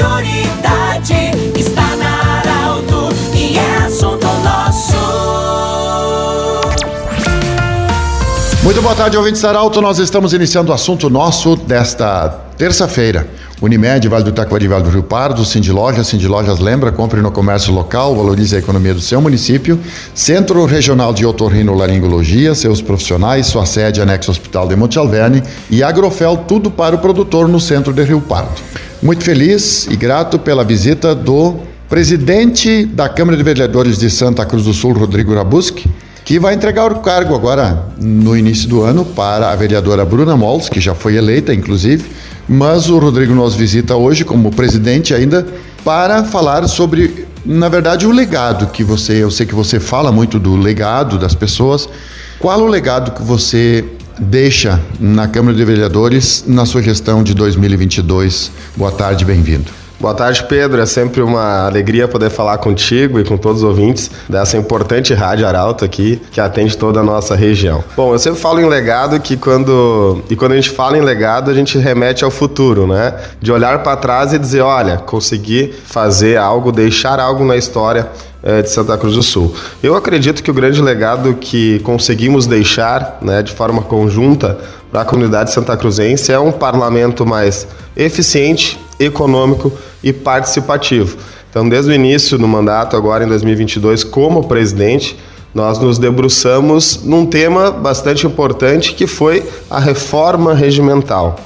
prioridade está na Arauto e é assunto nosso. Muito boa tarde, ouvintes Arauto. Nós estamos iniciando o assunto nosso desta terça-feira. Unimed, Vale do Taquari, Vale do Rio Pardo, Cindy Lojas, Cindy Lojas lembra, compre no comércio local, valorize a economia do seu município. Centro Regional de Otorrino Laringologia, seus profissionais, sua sede, anexo Hospital de Monte Alverne e Agrofel, tudo para o produtor no centro de Rio Pardo. Muito feliz e grato pela visita do presidente da Câmara de Vereadores de Santa Cruz do Sul, Rodrigo Rabuski, que vai entregar o cargo agora no início do ano para a vereadora Bruna Mols, que já foi eleita, inclusive, mas o Rodrigo nos visita hoje como presidente ainda para falar sobre, na verdade, o legado que você, eu sei que você fala muito do legado das pessoas. Qual o legado que você deixa na Câmara de Vereadores na sua gestão de 2022? Boa tarde, bem-vindo. Boa tarde, Pedro. É sempre uma alegria poder falar contigo e com todos os ouvintes dessa importante rádio Arauto aqui, que atende toda a nossa região. Bom, eu sempre falo em legado que quando e quando a gente fala em legado, a gente remete ao futuro, né? De olhar para trás e dizer, olha, consegui fazer algo, deixar algo na história eh, de Santa Cruz do Sul. Eu acredito que o grande legado que conseguimos deixar, né, de forma conjunta para a comunidade santa cruzense é um parlamento mais eficiente, econômico e participativo. Então, desde o início do mandato, agora em 2022, como presidente, nós nos debruçamos num tema bastante importante que foi a reforma regimental.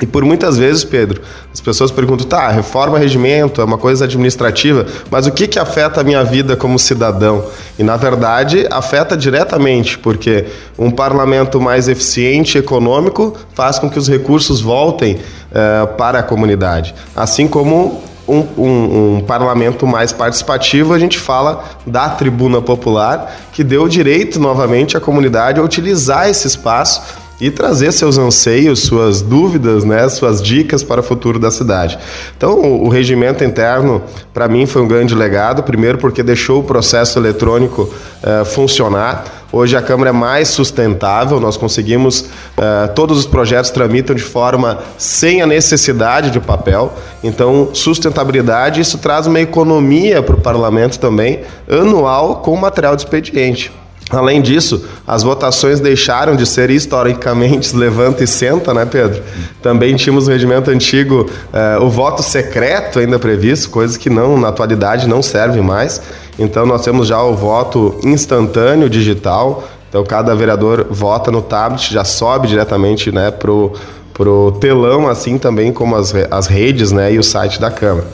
E por muitas vezes, Pedro, as pessoas perguntam: tá, reforma regimento é uma coisa administrativa, mas o que, que afeta a minha vida como cidadão? E na verdade afeta diretamente, porque um parlamento mais eficiente e econômico faz com que os recursos voltem uh, para a comunidade. Assim como um, um, um, parlamento mais participativo, a gente fala da tribuna popular, que deu direito novamente à comunidade a utilizar esse espaço e trazer seus anseios, suas dúvidas, né, suas dicas para o futuro da cidade. Então, o, regimento interno, para mim, foi um grande legado, primeiro porque deixou o processo eletrônico uh, funcionar. Hoje a Câmara é mais sustentável, nós conseguimos, uh, todos os projetos tramitam de forma sem a necessidade de papel, então sustentabilidade, isso traz uma economia para o parlamento também, anual, com material de expediente. Além disso, as votações deixaram de ser historicamente levanta e senta, né, Pedro? Também tínhamos no regimento antigo eh, o voto secreto ainda previsto, coisa que não, na atualidade, não serve mais. Então, nós temos já o voto instantâneo digital. Então, cada vereador vota no tablet, já sobe diretamente né, pro, pro telão, assim também como as, as redes né, e o site da Câmara.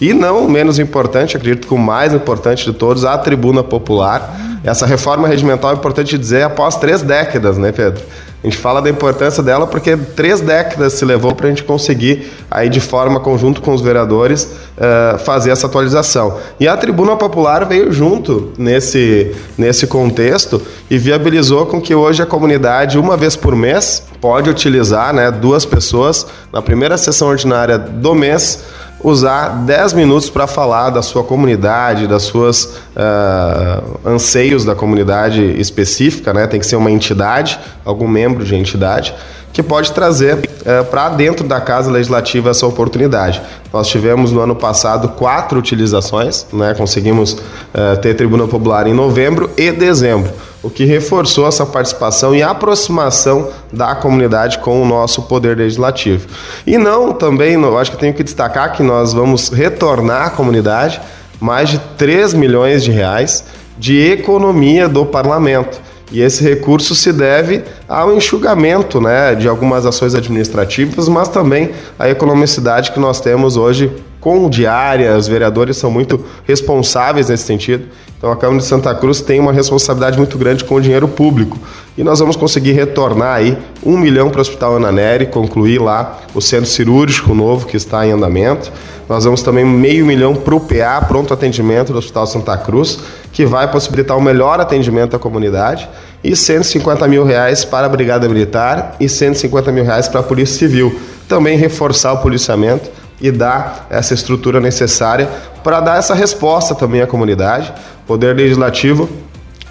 E não menos importante, acredito que o mais importante de todos, a tribuna popular. Essa reforma regimental é importante dizer após três décadas, né, Pedro? A gente fala da importância dela porque três décadas se levou para a gente conseguir, aí de forma conjunto com os vereadores, uh, fazer essa atualização. E a Tribuna Popular veio junto nesse, nesse contexto e viabilizou com que hoje a comunidade, uma vez por mês, pode utilizar né, duas pessoas na primeira sessão ordinária do mês usar 10 minutos para falar da sua comunidade, das suas uh, anseios da comunidade específica, né? Tem que ser uma entidade, algum membro de entidade que pode trazer uh, para dentro da Casa Legislativa essa oportunidade. Nós tivemos no ano passado quatro utilizações, né? conseguimos uh, ter tribuna popular em novembro e dezembro o que reforçou essa participação e aproximação da comunidade com o nosso poder legislativo. E não também, eu acho que tenho que destacar que nós vamos retornar à comunidade mais de 3 milhões de reais de economia do parlamento. E esse recurso se deve ao enxugamento né, de algumas ações administrativas, mas também à economicidade que nós temos hoje com diária. Os vereadores são muito responsáveis nesse sentido. Então a Câmara de Santa Cruz tem uma responsabilidade muito grande com o dinheiro público. E nós vamos conseguir retornar aí um milhão para o Hospital Ana Nery, concluir lá o centro cirúrgico novo que está em andamento. Nós vamos também meio milhão para o PA, pronto atendimento do Hospital Santa Cruz, que vai possibilitar o um melhor atendimento à comunidade. E 150 mil reais para a Brigada Militar e 150 mil reais para a Polícia Civil. Também reforçar o policiamento e dar essa estrutura necessária para dar essa resposta também à comunidade. Poder Legislativo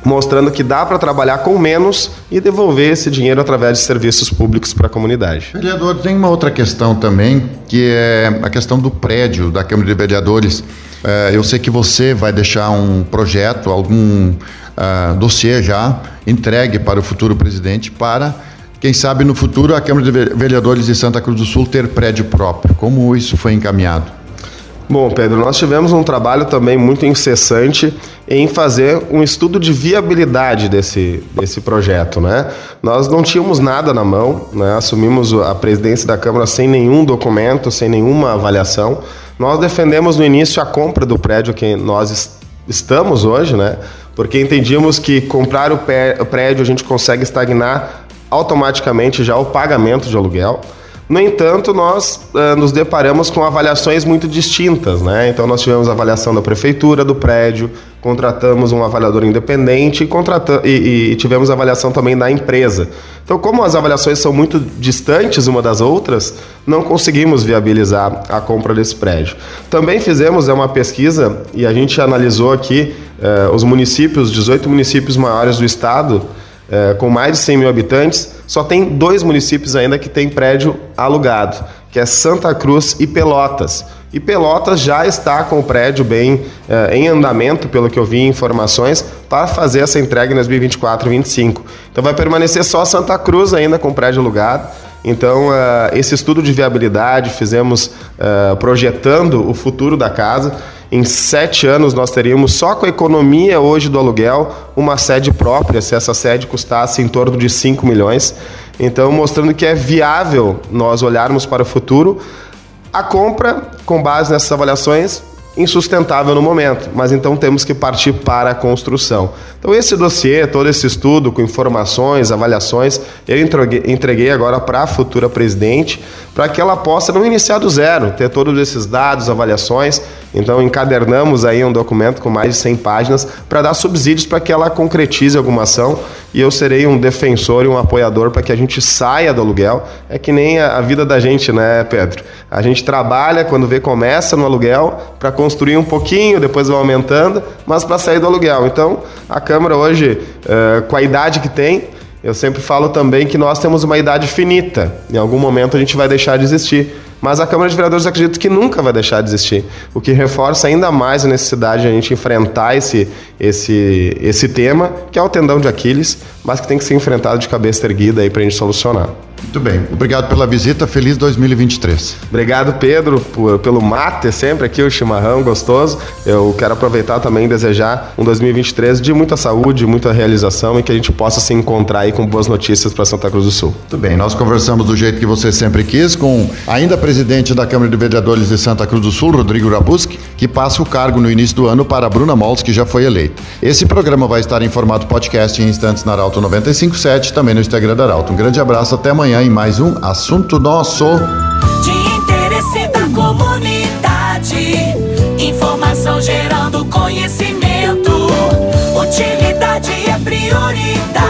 mostrando que dá para trabalhar com menos e devolver esse dinheiro através de serviços públicos para a comunidade. Vereador, tem uma outra questão também, que é a questão do prédio da Câmara de Vereadores. É, eu sei que você vai deixar um projeto, algum uh, dossiê já entregue para o futuro presidente para, quem sabe no futuro, a Câmara de Vereadores de Santa Cruz do Sul ter prédio próprio. Como isso foi encaminhado? Bom, Pedro, nós tivemos um trabalho também muito incessante em fazer um estudo de viabilidade desse, desse projeto, né? Nós não tínhamos nada na mão, né? assumimos a presidência da Câmara sem nenhum documento, sem nenhuma avaliação. Nós defendemos no início a compra do prédio que nós estamos hoje, né? Porque entendíamos que comprar o prédio a gente consegue estagnar automaticamente já o pagamento de aluguel. No entanto, nós uh, nos deparamos com avaliações muito distintas, né? Então, nós tivemos avaliação da prefeitura do prédio, contratamos um avaliador independente e, e, e tivemos avaliação também da empresa. Então, como as avaliações são muito distantes uma das outras, não conseguimos viabilizar a compra desse prédio. Também fizemos é uma pesquisa e a gente analisou aqui uh, os municípios, 18 municípios maiores do estado, uh, com mais de 100 mil habitantes, só tem dois municípios ainda que tem prédio alugado, que é Santa Cruz e Pelotas. E Pelotas já está com o prédio bem eh, em andamento, pelo que eu vi informações, para fazer essa entrega em 2024 e 2025. Então vai permanecer só Santa Cruz ainda com o prédio alugado. Então, uh, esse estudo de viabilidade fizemos uh, projetando o futuro da casa. Em sete anos, nós teríamos, só com a economia hoje do aluguel, uma sede própria, se essa sede custasse em torno de 5 milhões. Então, mostrando que é viável nós olharmos para o futuro. A compra, com base nessas avaliações, insustentável no momento, mas então temos que partir para a construção. Então esse dossiê, todo esse estudo com informações, avaliações, eu entreguei, agora para a futura presidente, para que ela possa não iniciar do zero, ter todos esses dados, avaliações. Então encadernamos aí um documento com mais de 100 páginas para dar subsídios para que ela concretize alguma ação e eu serei um defensor e um apoiador para que a gente saia do aluguel. É que nem a, vida da gente, né, Pedro? A gente trabalha quando vê começa no aluguel para construir um pouquinho, depois vai aumentando, mas para sair do aluguel. Então, a Câmara hoje, uh, com a idade que tem, eu sempre falo também que nós temos uma idade finita. Em algum momento a gente vai deixar de existir. Mas a Câmara de Vereadores acredito que nunca vai deixar de existir, o que reforça ainda mais a necessidade de a gente enfrentar esse, esse, esse tema, que é o tendão de Aquiles, mas que tem que ser enfrentado de cabeça erguida aí para a gente solucionar. Muito bem. Obrigado pela visita. Feliz 2023. Obrigado, Pedro, por, pelo mate sempre aqui, o chimarrão gostoso. Eu quero aproveitar também e desejar um 2023 de muita saúde, muita realização e que a gente possa se encontrar aí com boas notícias para Santa Cruz do Sul. Muito bem. Nós conversamos do jeito que você sempre quis com ainda presidente da Câmara de Vereadores de Santa Cruz do Sul, Rodrigo Rabuski, que passa o cargo no início do ano para Bruna Mols, que já foi eleita. Esse programa vai estar em formato podcast em instantes na Arauto 957, também no Instagram da Arauto. Um grande abraço, até amanhã em mais um Assunto Nosso. De interesse da comunidade, informação gerando conhecimento, utilidade é prioridade.